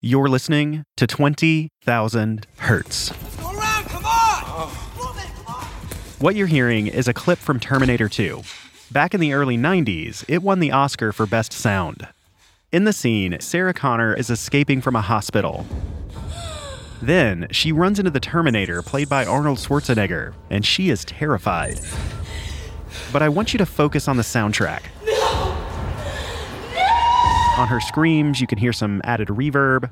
You're listening to 20,000 Hertz. Go around, come on! What you're hearing is a clip from Terminator 2. Back in the early 90s, it won the Oscar for Best Sound. In the scene, Sarah Connor is escaping from a hospital. Then, she runs into the Terminator, played by Arnold Schwarzenegger, and she is terrified. But I want you to focus on the soundtrack. On her screams, you can hear some added reverb.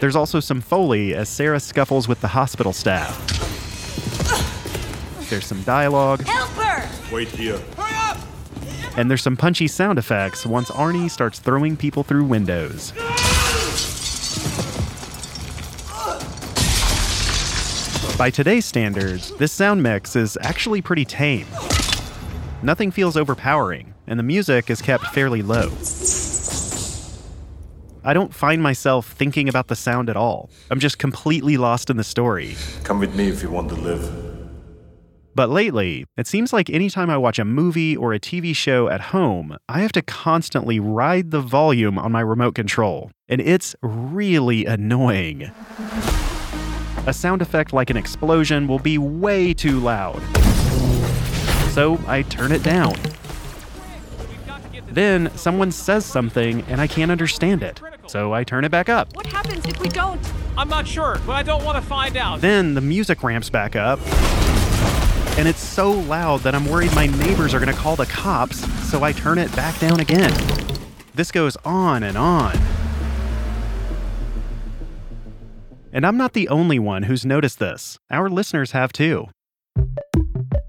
There's also some Foley as Sarah scuffles with the hospital staff. There's some dialogue, Help her! Wait here. Hurry up! and there's some punchy sound effects once Arnie starts throwing people through windows. By today's standards, this sound mix is actually pretty tame. Nothing feels overpowering, and the music is kept fairly low. I don't find myself thinking about the sound at all. I'm just completely lost in the story. Come with me if you want to live. But lately, it seems like anytime I watch a movie or a TV show at home, I have to constantly ride the volume on my remote control, and it's really annoying. A sound effect like an explosion will be way too loud. So I turn it down. Then someone says something and I can't understand it. So I turn it back up. What happens if we don't? I'm not sure, but I don't want to find out. Then the music ramps back up. And it's so loud that I'm worried my neighbors are going to call the cops, so I turn it back down again. This goes on and on. And I'm not the only one who's noticed this. Our listeners have too.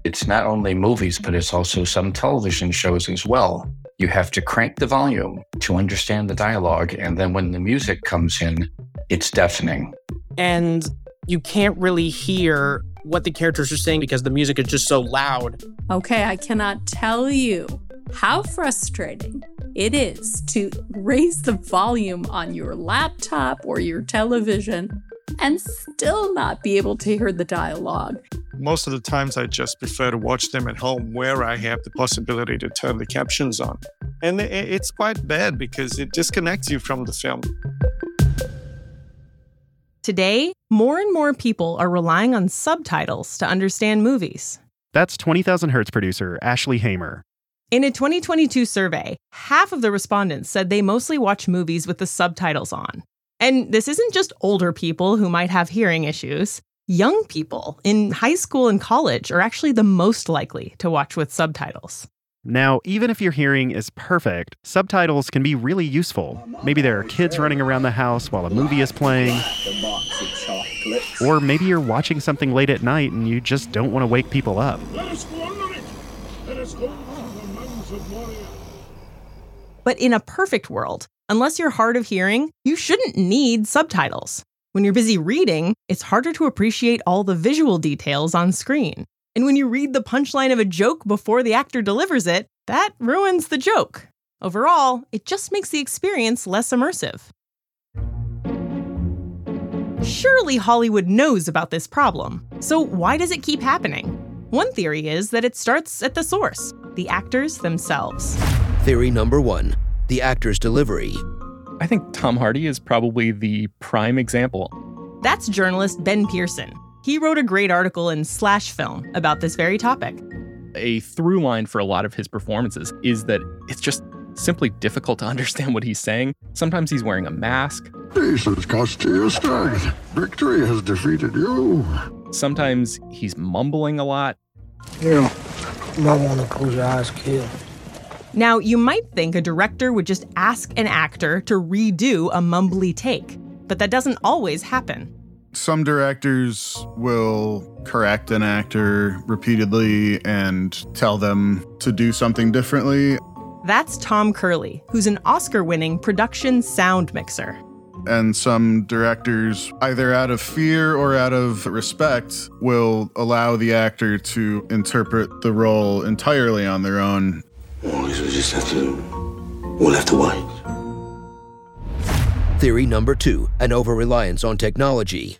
It's not only movies, but it's also some television shows as well. You have to crank the volume to understand the dialogue, and then when the music comes in, it's deafening. and you can't really hear what the characters are saying because the music is just so loud. Okay, I cannot tell you how frustrating it is to raise the volume on your laptop or your television and still not be able to hear the dialogue. Most of the times, I just prefer to watch them at home where I have the possibility to turn the captions on. And it's quite bad because it disconnects you from the film. Today, more and more people are relying on subtitles to understand movies. That's 20,000 Hertz producer Ashley Hamer. In a 2022 survey, half of the respondents said they mostly watch movies with the subtitles on. And this isn't just older people who might have hearing issues. Young people in high school and college are actually the most likely to watch with subtitles. Now, even if your hearing is perfect, subtitles can be really useful. Maybe there are kids running around the house while a movie is playing. Or maybe you're watching something late at night and you just don't want to wake people up. But in a perfect world, unless you're hard of hearing, you shouldn't need subtitles. When you're busy reading, it's harder to appreciate all the visual details on screen. And when you read the punchline of a joke before the actor delivers it, that ruins the joke. Overall, it just makes the experience less immersive. Surely Hollywood knows about this problem. So why does it keep happening? One theory is that it starts at the source, the actors themselves. Theory number one the actor's delivery. I think Tom Hardy is probably the prime example. That's journalist Ben Pearson. He wrote a great article in Slash Film about this very topic. A through line for a lot of his performances is that it's just simply difficult to understand what he's saying. Sometimes he's wearing a mask. This has cost you strength. Victory has defeated you. Sometimes he's mumbling a lot. You might want to close your eyes, kid. Now, you might think a director would just ask an actor to redo a mumbly take, but that doesn't always happen. Some directors will correct an actor repeatedly and tell them to do something differently. That's Tom Curley, who's an Oscar winning production sound mixer. And some directors, either out of fear or out of respect, will allow the actor to interpret the role entirely on their own. Well, we just have to. We'll have to wait. Theory number two an over reliance on technology.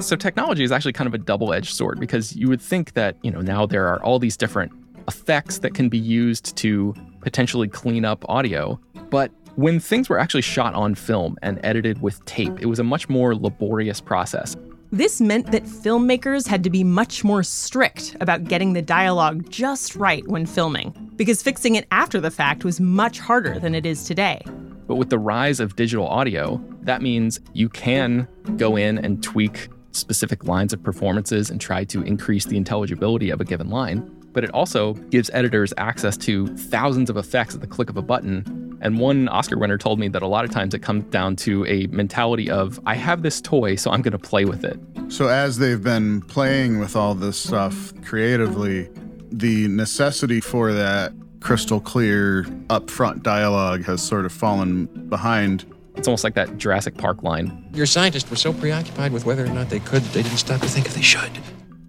So technology is actually kind of a double-edged sword because you would think that, you know, now there are all these different effects that can be used to potentially clean up audio, But when things were actually shot on film and edited with tape, it was a much more laborious process. This meant that filmmakers had to be much more strict about getting the dialogue just right when filming, because fixing it after the fact was much harder than it is today. But with the rise of digital audio, that means you can go in and tweak specific lines of performances and try to increase the intelligibility of a given line. But it also gives editors access to thousands of effects at the click of a button and one Oscar winner told me that a lot of times it comes down to a mentality of, I have this toy, so I'm going to play with it. So, as they've been playing with all this stuff creatively, the necessity for that crystal clear, upfront dialogue has sort of fallen behind. It's almost like that Jurassic Park line. Your scientists were so preoccupied with whether or not they could, they didn't stop to think if they should.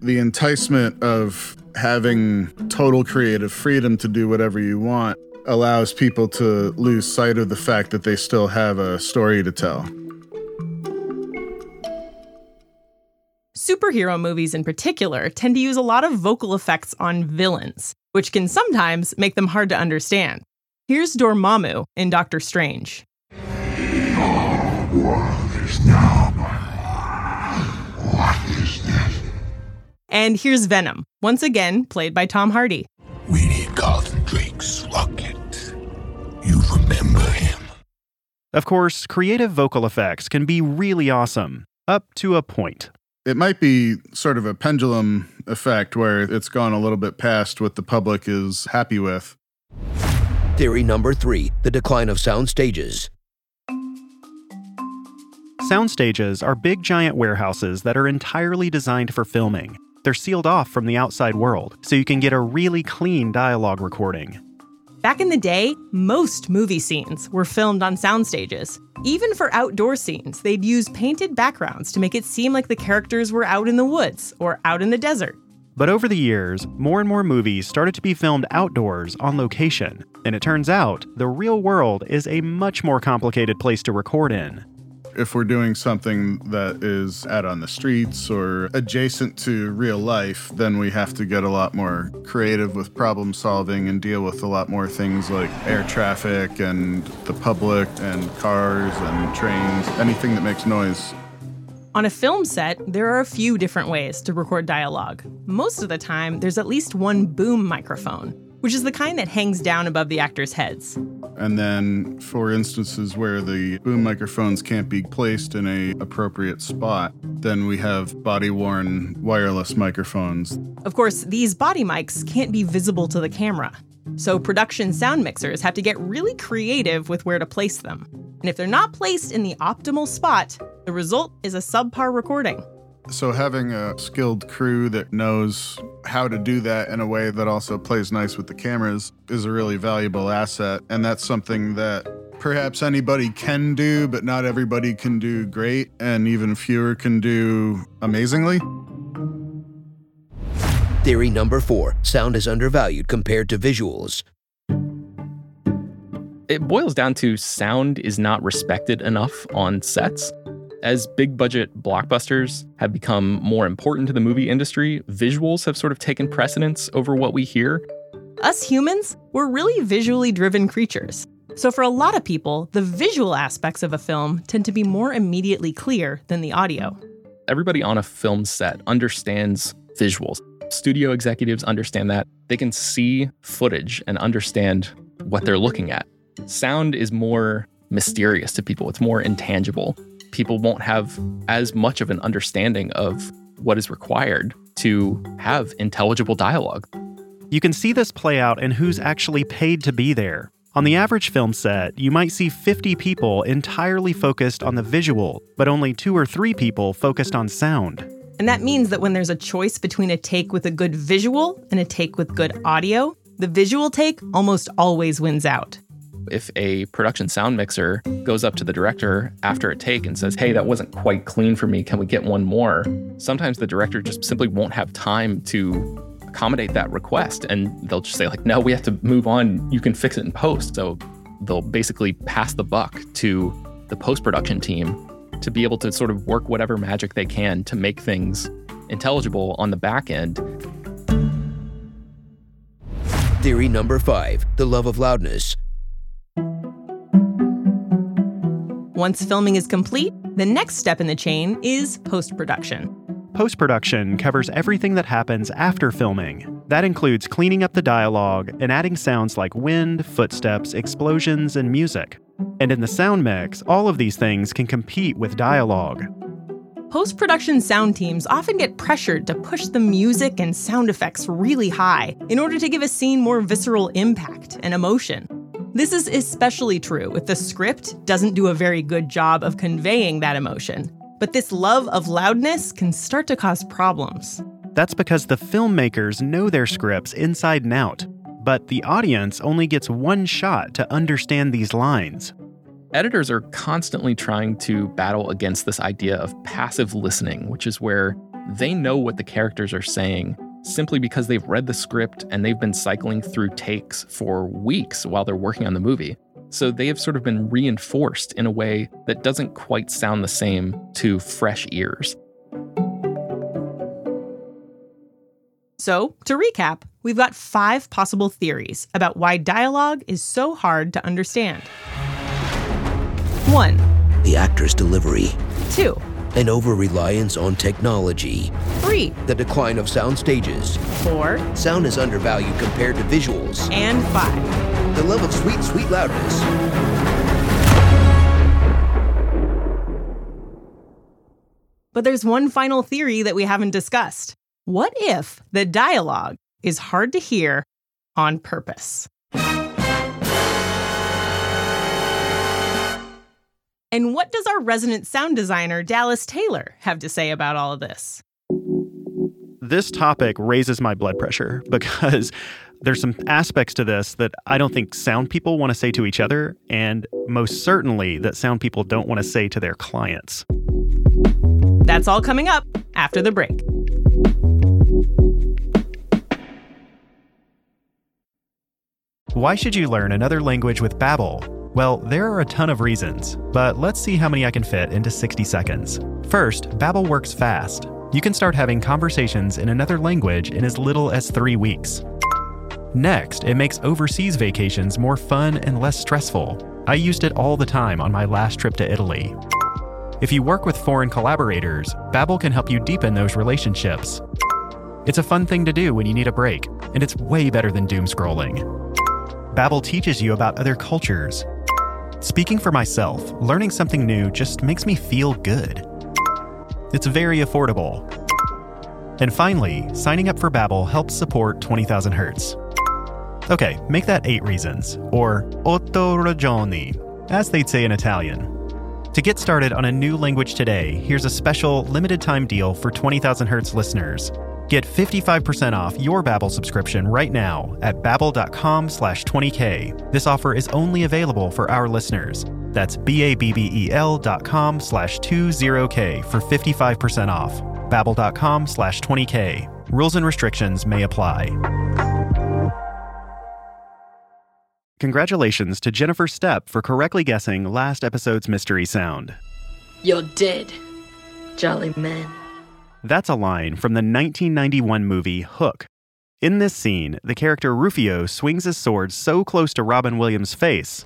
The enticement of having total creative freedom to do whatever you want allows people to lose sight of the fact that they still have a story to tell. Superhero movies in particular tend to use a lot of vocal effects on villains, which can sometimes make them hard to understand. Here's Dormammu in Doctor Strange. And here's Venom, once again played by Tom Hardy. We need Carlton Drake's rocket. You remember him. Of course, creative vocal effects can be really awesome, up to a point. It might be sort of a pendulum effect where it's gone a little bit past what the public is happy with. Theory number three the decline of sound stages. Sound stages are big giant warehouses that are entirely designed for filming. They're sealed off from the outside world, so you can get a really clean dialogue recording. Back in the day, most movie scenes were filmed on sound stages. Even for outdoor scenes, they'd use painted backgrounds to make it seem like the characters were out in the woods or out in the desert. But over the years, more and more movies started to be filmed outdoors on location, and it turns out the real world is a much more complicated place to record in if we're doing something that is out on the streets or adjacent to real life, then we have to get a lot more creative with problem solving and deal with a lot more things like air traffic and the public and cars and trains, anything that makes noise. On a film set, there are a few different ways to record dialogue. Most of the time, there's at least one boom microphone, which is the kind that hangs down above the actors' heads. And then for instances where the boom microphones can't be placed in a appropriate spot, then we have body-worn wireless microphones. Of course, these body mics can't be visible to the camera. So production sound mixers have to get really creative with where to place them. And if they're not placed in the optimal spot, the result is a subpar recording. So, having a skilled crew that knows how to do that in a way that also plays nice with the cameras is a really valuable asset. And that's something that perhaps anybody can do, but not everybody can do great, and even fewer can do amazingly. Theory number four sound is undervalued compared to visuals. It boils down to sound is not respected enough on sets. As big budget blockbusters have become more important to the movie industry, visuals have sort of taken precedence over what we hear. Us humans, we're really visually driven creatures. So, for a lot of people, the visual aspects of a film tend to be more immediately clear than the audio. Everybody on a film set understands visuals. Studio executives understand that. They can see footage and understand what they're looking at. Sound is more mysterious to people, it's more intangible people won't have as much of an understanding of what is required to have intelligible dialogue. You can see this play out in who's actually paid to be there. On the average film set, you might see 50 people entirely focused on the visual, but only two or three people focused on sound. And that means that when there's a choice between a take with a good visual and a take with good audio, the visual take almost always wins out if a production sound mixer goes up to the director after a take and says, Hey, that wasn't quite clean for me. Can we get one more? Sometimes the director just simply won't have time to accommodate that request. And they'll just say, like, no, we have to move on. You can fix it in post. So they'll basically pass the buck to the post production team to be able to sort of work whatever magic they can to make things intelligible on the back end. Theory number five the love of loudness. Once filming is complete, the next step in the chain is post production. Post production covers everything that happens after filming. That includes cleaning up the dialogue and adding sounds like wind, footsteps, explosions, and music. And in the sound mix, all of these things can compete with dialogue. Post production sound teams often get pressured to push the music and sound effects really high in order to give a scene more visceral impact and emotion. This is especially true if the script doesn't do a very good job of conveying that emotion. But this love of loudness can start to cause problems. That's because the filmmakers know their scripts inside and out, but the audience only gets one shot to understand these lines. Editors are constantly trying to battle against this idea of passive listening, which is where they know what the characters are saying simply because they've read the script and they've been cycling through takes for weeks while they're working on the movie. So they have sort of been reinforced in a way that doesn't quite sound the same to fresh ears. So, to recap, we've got five possible theories about why dialogue is so hard to understand. 1. The actor's delivery. 2. An over reliance on technology. 3. The decline of sound stages. 4. Sound is undervalued compared to visuals. And 5. The love of sweet, sweet loudness. But there's one final theory that we haven't discussed. What if the dialogue is hard to hear on purpose? And what does our resident sound designer, Dallas Taylor, have to say about all of this? This topic raises my blood pressure because there's some aspects to this that I don't think sound people want to say to each other, and most certainly that sound people don't want to say to their clients. That's all coming up after the break. Why should you learn another language with Babbel? Well, there are a ton of reasons, but let's see how many I can fit into 60 seconds. First, Babbel works fast. You can start having conversations in another language in as little as 3 weeks. Next, it makes overseas vacations more fun and less stressful. I used it all the time on my last trip to Italy. If you work with foreign collaborators, Babbel can help you deepen those relationships. It's a fun thing to do when you need a break, and it's way better than doom scrolling. Babbel teaches you about other cultures. Speaking for myself, learning something new just makes me feel good. It's very affordable. And finally, signing up for Babbel helps support 20,000 Hertz. Okay, make that 8 reasons, or otto ragioni, as they'd say in Italian. To get started on a new language today, here's a special limited time deal for 20,000 Hertz listeners. Get 55% off your Babbel subscription right now at babbel.com slash 20k. This offer is only available for our listeners. That's B-A-B-B-E-L dot com slash 20k for 55% off. babbel.com slash 20k. Rules and restrictions may apply. Congratulations to Jennifer Stepp for correctly guessing last episode's mystery sound. You're dead, jolly man. That's a line from the 1991 movie Hook. In this scene, the character Rufio swings his sword so close to Robin Williams' face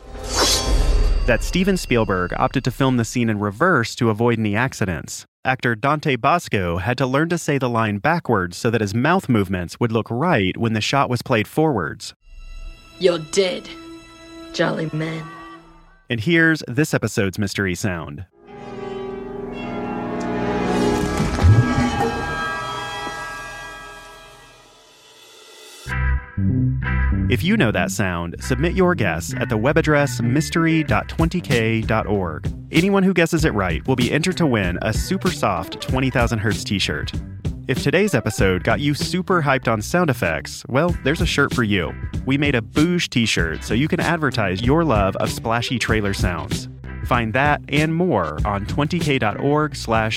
that Steven Spielberg opted to film the scene in reverse to avoid any accidents. Actor Dante Basco had to learn to say the line backwards so that his mouth movements would look right when the shot was played forwards. You're dead, jolly man. And here's this episode's mystery sound. If you know that sound, submit your guess at the web address mystery.20k.org. Anyone who guesses it right will be entered to win a super soft 20,000 Hertz t shirt. If today's episode got you super hyped on sound effects, well, there's a shirt for you. We made a Bouge t shirt so you can advertise your love of splashy trailer sounds. Find that and more on 20k.org/slash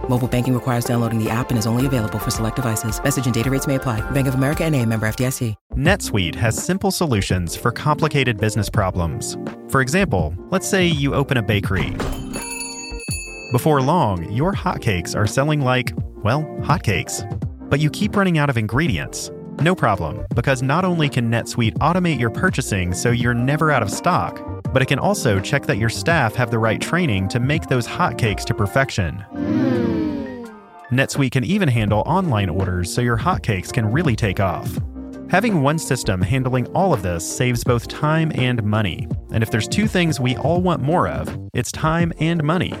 Mobile banking requires downloading the app and is only available for select devices. Message and data rates may apply. Bank of America and a member FDIC. NetSuite has simple solutions for complicated business problems. For example, let's say you open a bakery. Before long, your hotcakes are selling like, well, hotcakes. But you keep running out of ingredients. No problem, because not only can NetSuite automate your purchasing so you're never out of stock, but it can also check that your staff have the right training to make those hotcakes to perfection. Hmm. NetSuite can even handle online orders so your hotcakes can really take off. Having one system handling all of this saves both time and money. And if there's two things we all want more of, it's time and money.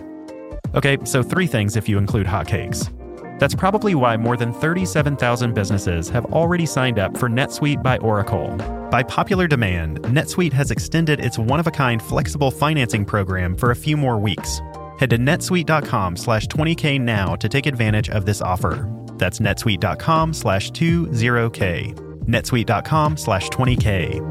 Okay, so three things if you include hotcakes. That's probably why more than 37,000 businesses have already signed up for NetSuite by Oracle. By popular demand, NetSuite has extended its one-of-a-kind flexible financing program for a few more weeks. Head to netsuite.com slash 20k now to take advantage of this offer. That's netsuite.com slash 20k. netsuite.com slash 20k.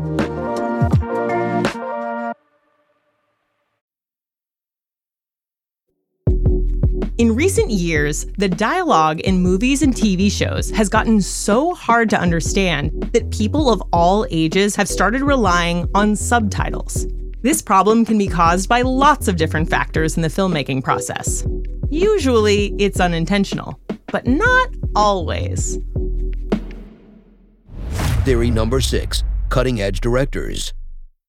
In recent years, the dialogue in movies and TV shows has gotten so hard to understand that people of all ages have started relying on subtitles. This problem can be caused by lots of different factors in the filmmaking process. Usually, it's unintentional, but not always. Theory number six cutting edge directors.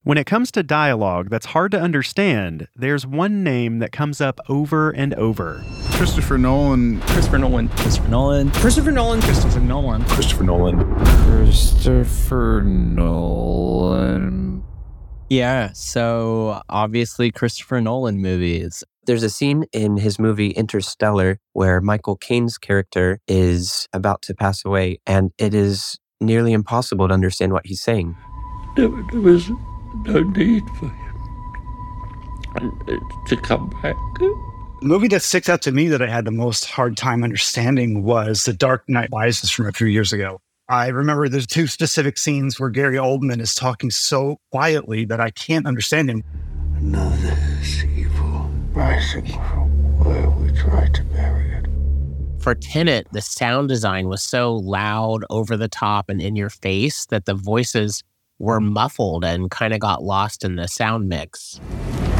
When it comes to dialogue that's hard to understand, there's one name that comes up over and over Christopher Nolan. Christopher Nolan. Christopher Nolan. Christopher Nolan. Christopher Nolan. Christopher Nolan. Christopher Nolan. Yeah, so obviously Christopher Nolan movies. There's a scene in his movie Interstellar where Michael Caine's character is about to pass away, and it is nearly impossible to understand what he's saying. There, there was no need for him to come back. The movie that sticks out to me that I had the most hard time understanding was The Dark Knight Rises from a few years ago. I remember there's two specific scenes where Gary Oldman is talking so quietly that I can't understand him. Another evil rising from where we tried to bury it. For Tenet, the sound design was so loud, over the top, and in your face that the voices were muffled and kind of got lost in the sound mix.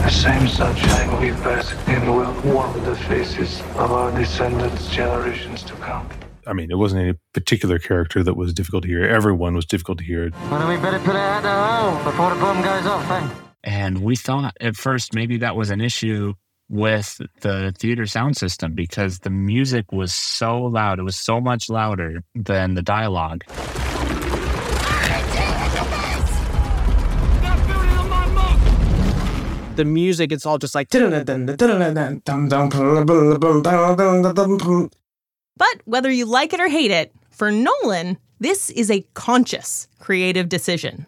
The same sunshine we basking will warm the faces of our descendants generations to come. I mean, it wasn't any particular character that was difficult to hear. Everyone was difficult to hear. Well, we better put it out the hole before the bomb goes off, eh? And we thought at first maybe that was an issue with the theater sound system because the music was so loud. It was so much louder than the dialogue. The music, it's all just like. But whether you like it or hate it, for Nolan, this is a conscious creative decision.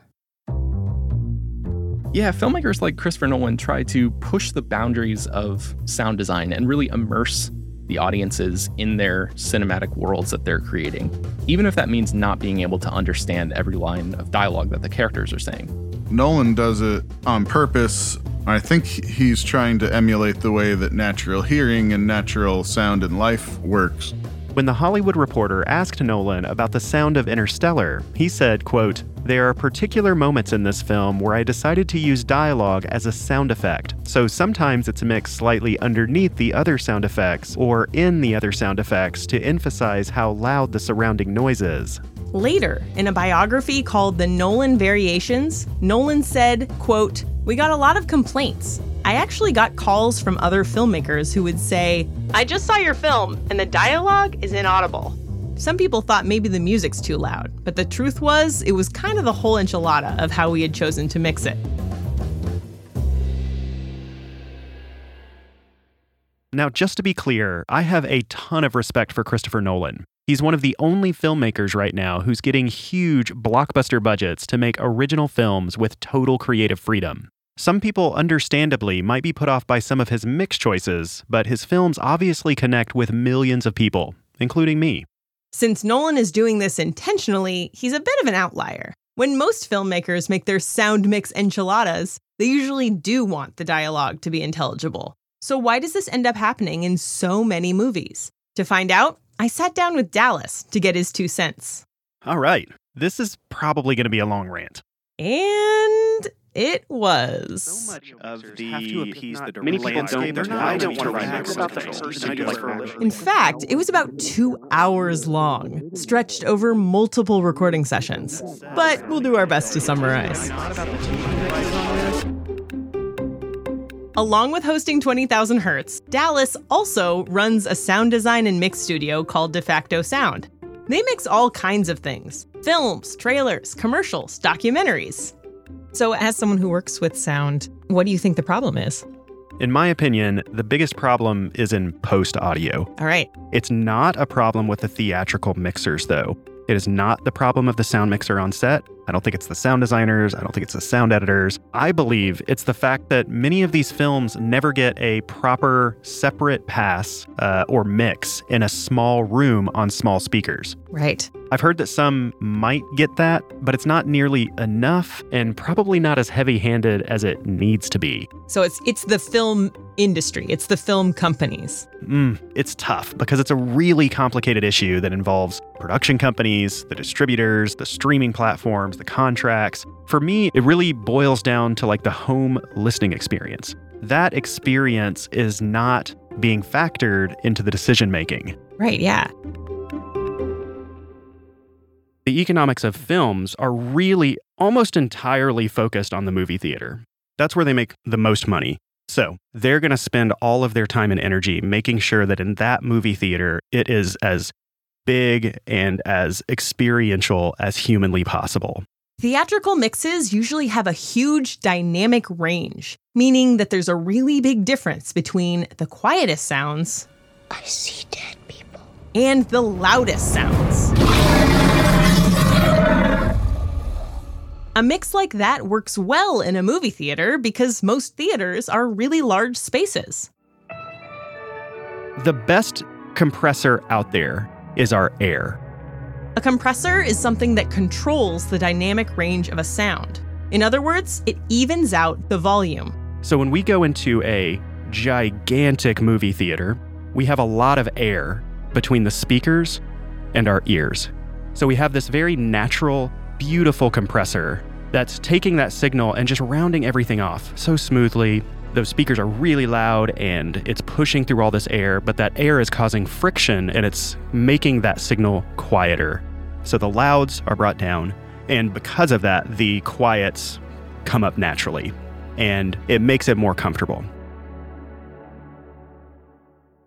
Yeah, filmmakers like Christopher Nolan try to push the boundaries of sound design and really immerse the audiences in their cinematic worlds that they're creating, even if that means not being able to understand every line of dialogue that the characters are saying. Nolan does it on purpose. I think he's trying to emulate the way that natural hearing and natural sound in life works. When The Hollywood Reporter asked Nolan about the sound of Interstellar, he said, quote, There are particular moments in this film where I decided to use dialogue as a sound effect. So sometimes it's mixed slightly underneath the other sound effects or in the other sound effects to emphasize how loud the surrounding noise is. Later, in a biography called The Nolan Variations, Nolan said, quote, We got a lot of complaints. I actually got calls from other filmmakers who would say, I just saw your film and the dialogue is inaudible. Some people thought maybe the music's too loud, but the truth was, it was kind of the whole enchilada of how we had chosen to mix it. Now, just to be clear, I have a ton of respect for Christopher Nolan. He's one of the only filmmakers right now who's getting huge blockbuster budgets to make original films with total creative freedom. Some people, understandably, might be put off by some of his mix choices, but his films obviously connect with millions of people, including me. Since Nolan is doing this intentionally, he's a bit of an outlier. When most filmmakers make their sound mix enchiladas, They usually do want the dialogue to be intelligible. So, why does this end up happening in so many movies? To find out, I sat down with Dallas to get his two cents. All right. This is probably going to be a long rant. And it was. So much of the have to appease the many people don't. They're I don't want to write about about the the person I do like for a living. In fact, it was about two hours long, stretched over multiple recording sessions. But we'll do our best to summarize. Along with hosting 20,000 Hertz, Dallas also runs a sound design and mix studio called De Facto Sound. They mix all kinds of things films, trailers, commercials, documentaries. So, as someone who works with sound, what do you think the problem is? In my opinion, the biggest problem is in post audio. All right. It's not a problem with the theatrical mixers, though. It is not the problem of the sound mixer on set. I don't think it's the sound designers. I don't think it's the sound editors. I believe it's the fact that many of these films never get a proper separate pass uh, or mix in a small room on small speakers. Right. I've heard that some might get that, but it's not nearly enough and probably not as heavy handed as it needs to be. So it's it's the film industry, it's the film companies. Mm, it's tough because it's a really complicated issue that involves production companies, the distributors, the streaming platforms, the contracts. For me, it really boils down to like the home listening experience. That experience is not being factored into the decision making. Right, yeah. The economics of films are really almost entirely focused on the movie theater. That's where they make the most money. So they're going to spend all of their time and energy making sure that in that movie theater, it is as big and as experiential as humanly possible. Theatrical mixes usually have a huge dynamic range, meaning that there's a really big difference between the quietest sounds I see dead people and the loudest sounds. A mix like that works well in a movie theater because most theaters are really large spaces. The best compressor out there is our air. A compressor is something that controls the dynamic range of a sound. In other words, it evens out the volume. So when we go into a gigantic movie theater, we have a lot of air between the speakers and our ears. So we have this very natural, beautiful compressor that's taking that signal and just rounding everything off so smoothly. Those speakers are really loud and it's pushing through all this air, but that air is causing friction and it's making that signal quieter. So the louds are brought down, and because of that, the quiets come up naturally and it makes it more comfortable.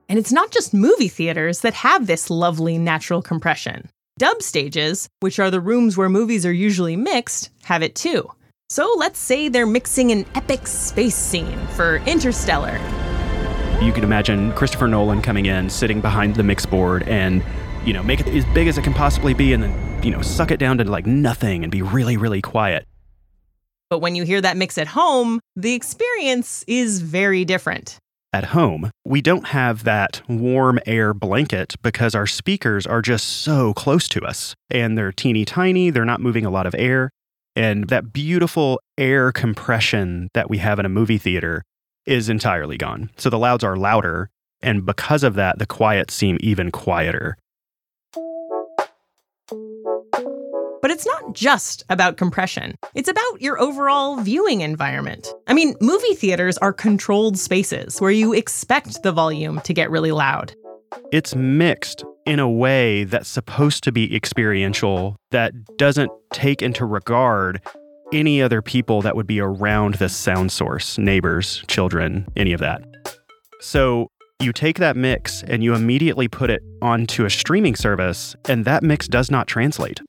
And it's not just movie theaters that have this lovely natural compression. Dub stages, which are the rooms where movies are usually mixed, have it too. So let's say they're mixing an epic space scene for Interstellar. You can imagine Christopher Nolan coming in, sitting behind the mix board, and you know, make it as big as it can possibly be, and then you know, suck it down to like nothing and be really, really quiet. But when you hear that mix at home, the experience is very different. At home, we don't have that warm air blanket because our speakers are just so close to us and they're teeny tiny, they're not moving a lot of air. And that beautiful air compression that we have in a movie theater is entirely gone. So the louds are louder, and because of that, the quiets seem even quieter. But it's not just about compression, it's about your overall viewing environment. I mean, movie theaters are controlled spaces where you expect the volume to get really loud. It's mixed in a way that's supposed to be experiential, that doesn't take into regard any other people that would be around the sound source neighbors, children, any of that. So you take that mix and you immediately put it onto a streaming service, and that mix does not translate.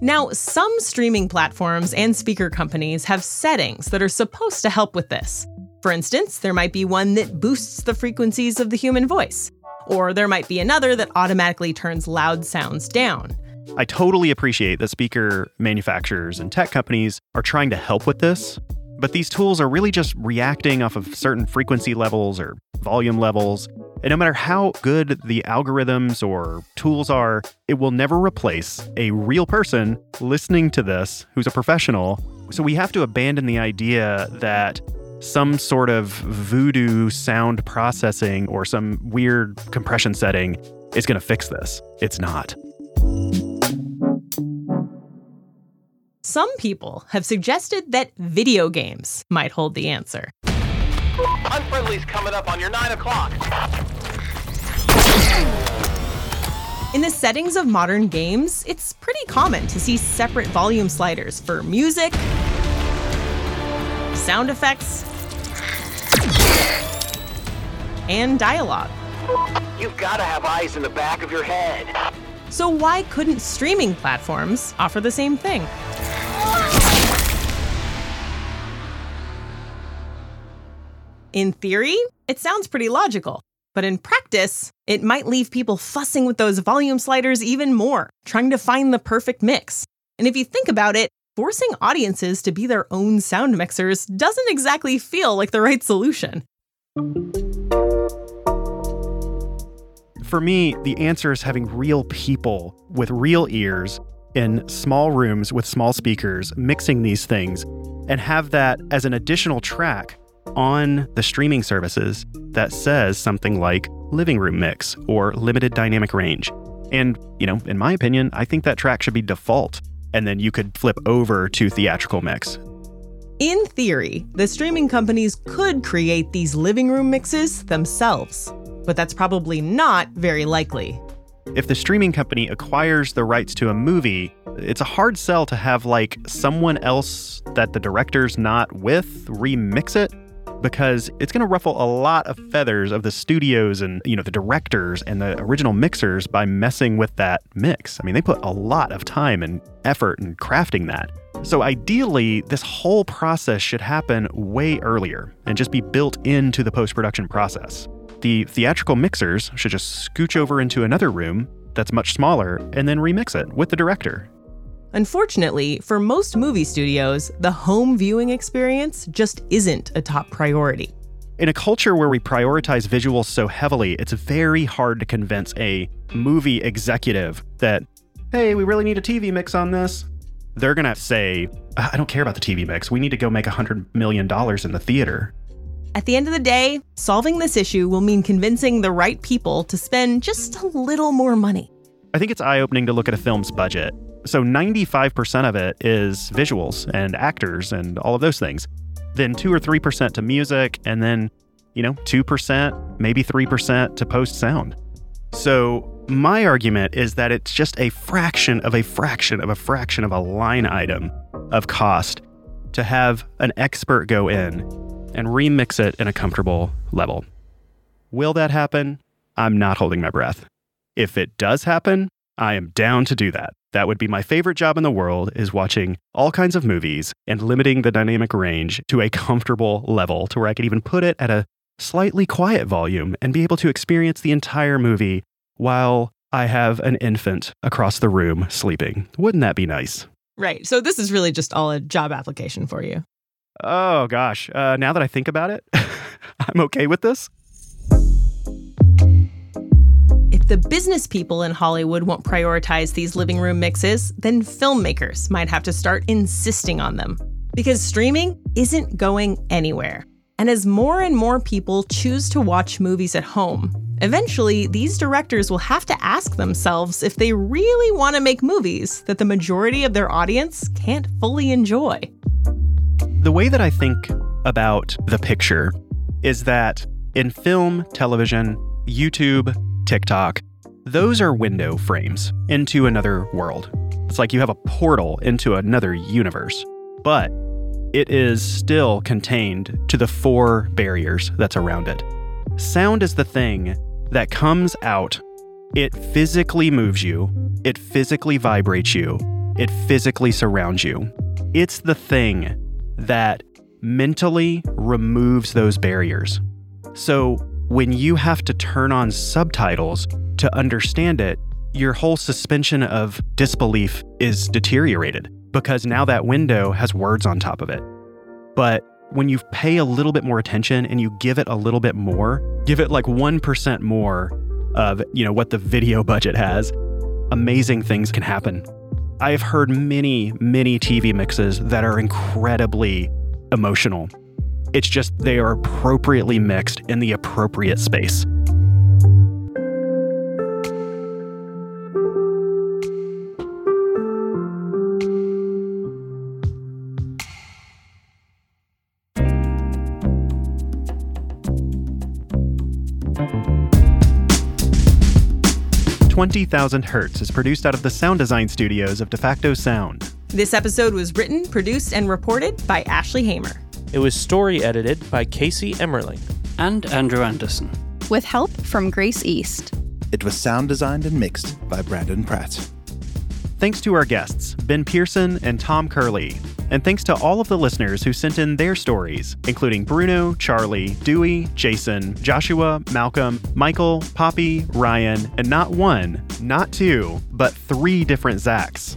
Now, some streaming platforms and speaker companies have settings that are supposed to help with this. For instance, there might be one that boosts the frequencies of the human voice, or there might be another that automatically turns loud sounds down. I totally appreciate that speaker manufacturers and tech companies are trying to help with this, but these tools are really just reacting off of certain frequency levels or volume levels. And no matter how good the algorithms or tools are, it will never replace a real person listening to this who's a professional So we have to abandon the idea that some sort of voodoo sound processing or some weird compression setting is going to fix this. It's not. Some people have suggested that video games might hold the answer. Unfriendly's coming up on your 9 o'clock. In the settings of modern games, it's pretty common to see separate volume sliders for music, sound effects, and dialogue. You've got to have eyes in the back of your head. So, why couldn't streaming platforms offer the same thing? In theory, it sounds pretty logical. But in practice, it might leave people fussing with those volume sliders even more, trying to find the perfect mix. And if you think about it, forcing audiences to be their own sound mixers doesn't exactly feel like the right solution. For me, the answer is having real people with real ears in small rooms with small speakers mixing these things and have that as an additional track on the streaming services that says something like living room mix or limited dynamic range. And, you know, in my opinion, I think that track should be default. And then you could flip over to theatrical mix. In theory, the streaming companies could create these living room mixes themselves, but that's probably not very likely. If the streaming company acquires the rights to a movie, it's a hard sell to have like someone else that the director's not with remix it because it's going to ruffle a lot of feathers of the studios and you know the directors and the original mixers by messing with that mix. I mean, they put a lot of time and effort in crafting that. So ideally, this whole process should happen way earlier and just be built into the post-production process. The theatrical mixers should just scooch over into another room that's much smaller and then remix it with the director. Unfortunately, for most movie studios, the home viewing experience just isn't a top priority. In a culture where we prioritize visuals so heavily, it's very hard to convince a movie executive that, hey, we really need a TV mix on this. They're going to say, uh, I don't care about the TV mix. We need to go make $100 million in the theater. At the end of the day, solving this issue will mean convincing the right people to spend just a little more money. I think it's eye opening to look at a film's budget so 95% of it is visuals and actors and all of those things. Then 2 or 3% to music and then, you know, 2%, maybe 3% to post sound. So my argument is that it's just a fraction of a fraction of a fraction of a line item of cost to have an expert go in and remix it in a comfortable level. Will that happen? I'm not holding my breath. If it does happen, I am down to do that. That would be my favorite job in the world is watching all kinds of movies and limiting the dynamic range to a comfortable level to where I could even put it at a slightly quiet volume and be able to experience the entire movie while I have an infant across the room sleeping. Wouldn't that be nice? Right. So this is really just all a job application for you. Oh gosh. Uh, now that I think about it, I'm okay with this. The business people in Hollywood won't prioritize these living room mixes, then filmmakers might have to start insisting on them. Because streaming isn't going anywhere. And as more and more people choose to watch movies at home, eventually these directors will have to ask themselves if they really want to make movies that the majority of their audience can't fully enjoy. The way that I think about the picture is that in film, television, YouTube, TikTok, those are window frames into another world. It's like you have a portal into another universe, but it is still contained to the four barriers that's around it. Sound is the thing that comes out, it physically moves you, it physically vibrates you, it physically surrounds you. It's the thing that mentally removes those barriers. So when you have to turn on subtitles to understand it, your whole suspension of disbelief is deteriorated because now that window has words on top of it. But when you pay a little bit more attention and you give it a little bit more, give it like 1% more of, you know, what the video budget has, amazing things can happen. I've heard many, many TV mixes that are incredibly emotional. It's just they are appropriately mixed in the appropriate space. Twenty Thousand Hertz is produced out of the sound design studios of De facto Sound. This episode was written, produced, and reported by Ashley Hamer. It was story edited by Casey Emmerling and Andrew Anderson, with help from Grace East. It was sound designed and mixed by Brandon Pratt. Thanks to our guests, Ben Pearson and Tom Curley. And thanks to all of the listeners who sent in their stories, including Bruno, Charlie, Dewey, Jason, Joshua, Malcolm, Michael, Poppy, Ryan, and not one, not two, but three different Zachs.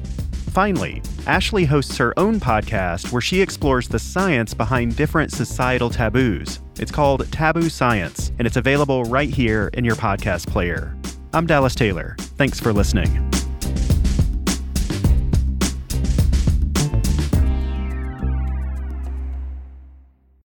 Finally, Ashley hosts her own podcast where she explores the science behind different societal taboos. It's called Taboo Science, and it's available right here in your podcast player. I'm Dallas Taylor. Thanks for listening.